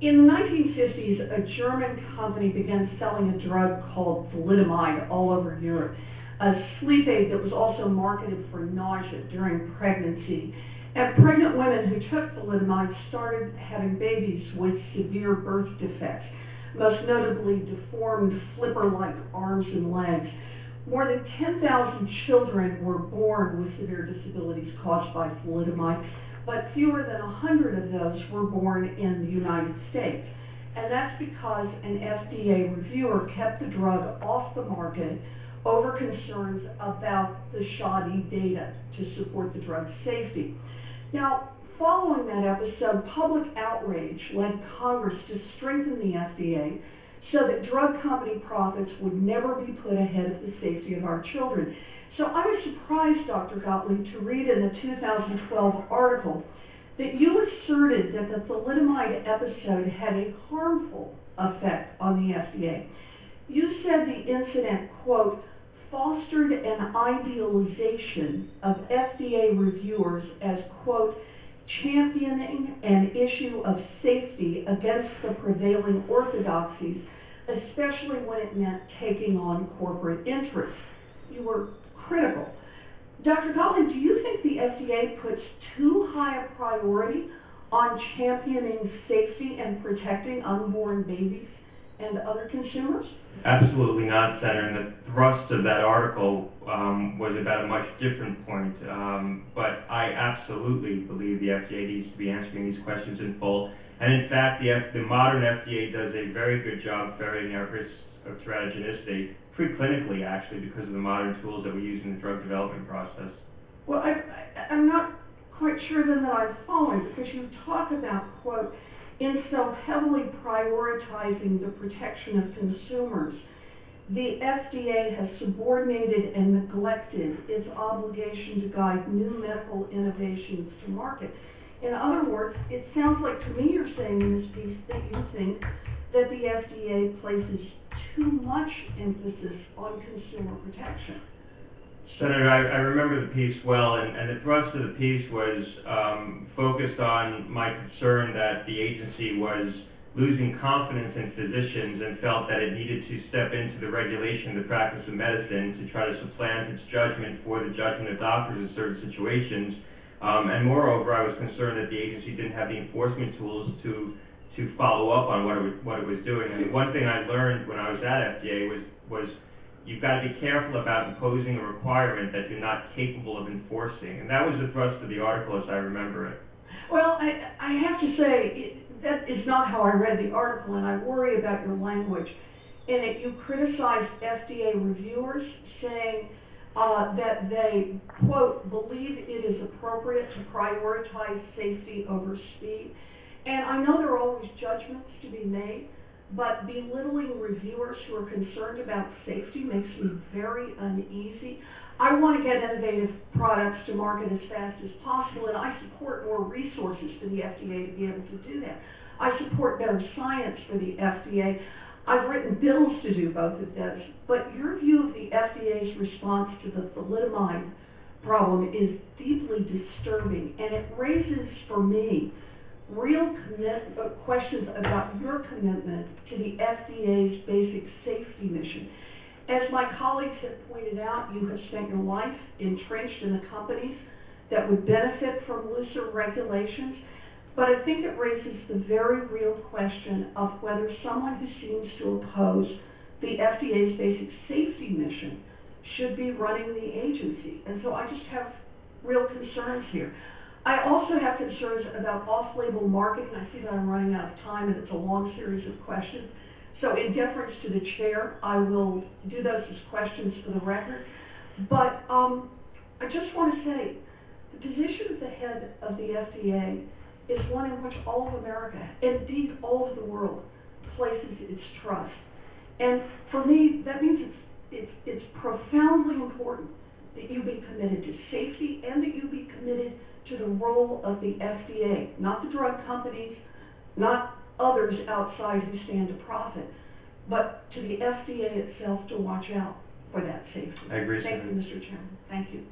In the 1950s, a German company began selling a drug called thalidomide all over Europe, a sleep aid that was also marketed for nausea during pregnancy. And pregnant women who took thalidomide started having babies with severe birth defects, most notably deformed flipper-like arms and legs. More than 10,000 children were born with severe disabilities caused by thalidomide but fewer than 100 of those were born in the United States. And that's because an FDA reviewer kept the drug off the market over concerns about the shoddy data to support the drug's safety. Now, following that episode, public outrage led Congress to strengthen the FDA so that drug company profits would never be put ahead of the safety of our children. So I was surprised, Dr. Gottlieb, to read in the 2012 article that you asserted that the thalidomide episode had a harmful effect on the FDA. You said the incident, quote, fostered an idealization of FDA reviewers as, quote, championing an issue of safety against the prevailing orthodoxies, especially when it meant taking on corporate interests. You were. Dr. Gottlieb, do you think the FDA puts too high a priority on championing safety and protecting unborn babies and other consumers? Absolutely not, Senator. And the thrust of that article um, was about a much different point. Um, but I absolutely believe the FDA needs to be answering these questions in full. And in fact, the, F- the modern FDA does a very good job ferreting out risks of teratogenicity preclinically, actually, because of the modern tools that we use in the drug development process. Well, I, I, I'm not quite sure then that I'm following because you talk about, quote, in so heavily prioritizing the protection of consumers, the FDA has subordinated and neglected its obligation to guide new medical innovations to market. In other words, it sounds like to me you're saying in this piece that you think that the FDA places too much emphasis on consumer protection. Senator, I, I remember the piece well, and, and the thrust of the piece was um, focused on my concern that the agency was losing confidence in physicians and felt that it needed to step into the regulation of the practice of medicine to try to supplant its judgment for the judgment of doctors in certain situations. Um, and moreover, I was concerned that the agency didn't have the enforcement tools to to follow up on what it was, what it was doing. And one thing I learned when I was at FDA was was you've got to be careful about imposing a requirement that you're not capable of enforcing. And that was the thrust of the article as I remember it. Well, I, I have to say, it, that is not how I read the article, and I worry about your language. In it, you criticized FDA reviewers, saying uh, that they, quote, believe it is appropriate to prioritize safety over speed. And I know there are always judgments to be made, but belittling reviewers who are concerned about safety makes me very uneasy. I want to get innovative products to market as fast as possible, and I support more resources for the FDA to be able to do that. I support better science for the FDA. I've written bills to do both of those. But your view of the FDA's response to the thalidomide problem is deeply disturbing, and it raises for me real commit, uh, questions about your commitment to the FDA's basic safety mission. As my colleagues have pointed out, you have spent your life entrenched in the companies that would benefit from looser regulations, but I think it raises the very real question of whether someone who seems to oppose the FDA's basic safety mission should be running the agency. And so I just have real concerns here. I also have concerns about off-label marketing. I see that I'm running out of time, and it's a long series of questions. So in deference to the chair, I will do those as questions for the record. But um, I just want to say, the position of the head of the FDA is one in which all of America, indeed all of the world, places its trust. And for me, that means it's, it's, it's profoundly important that you be committed to safety and that you be committed to the role of the FDA, not the drug companies, not others outside who stand to profit, but to the FDA itself to watch out for that safety. I agree, Thank you, Mr. Chairman. Thank you.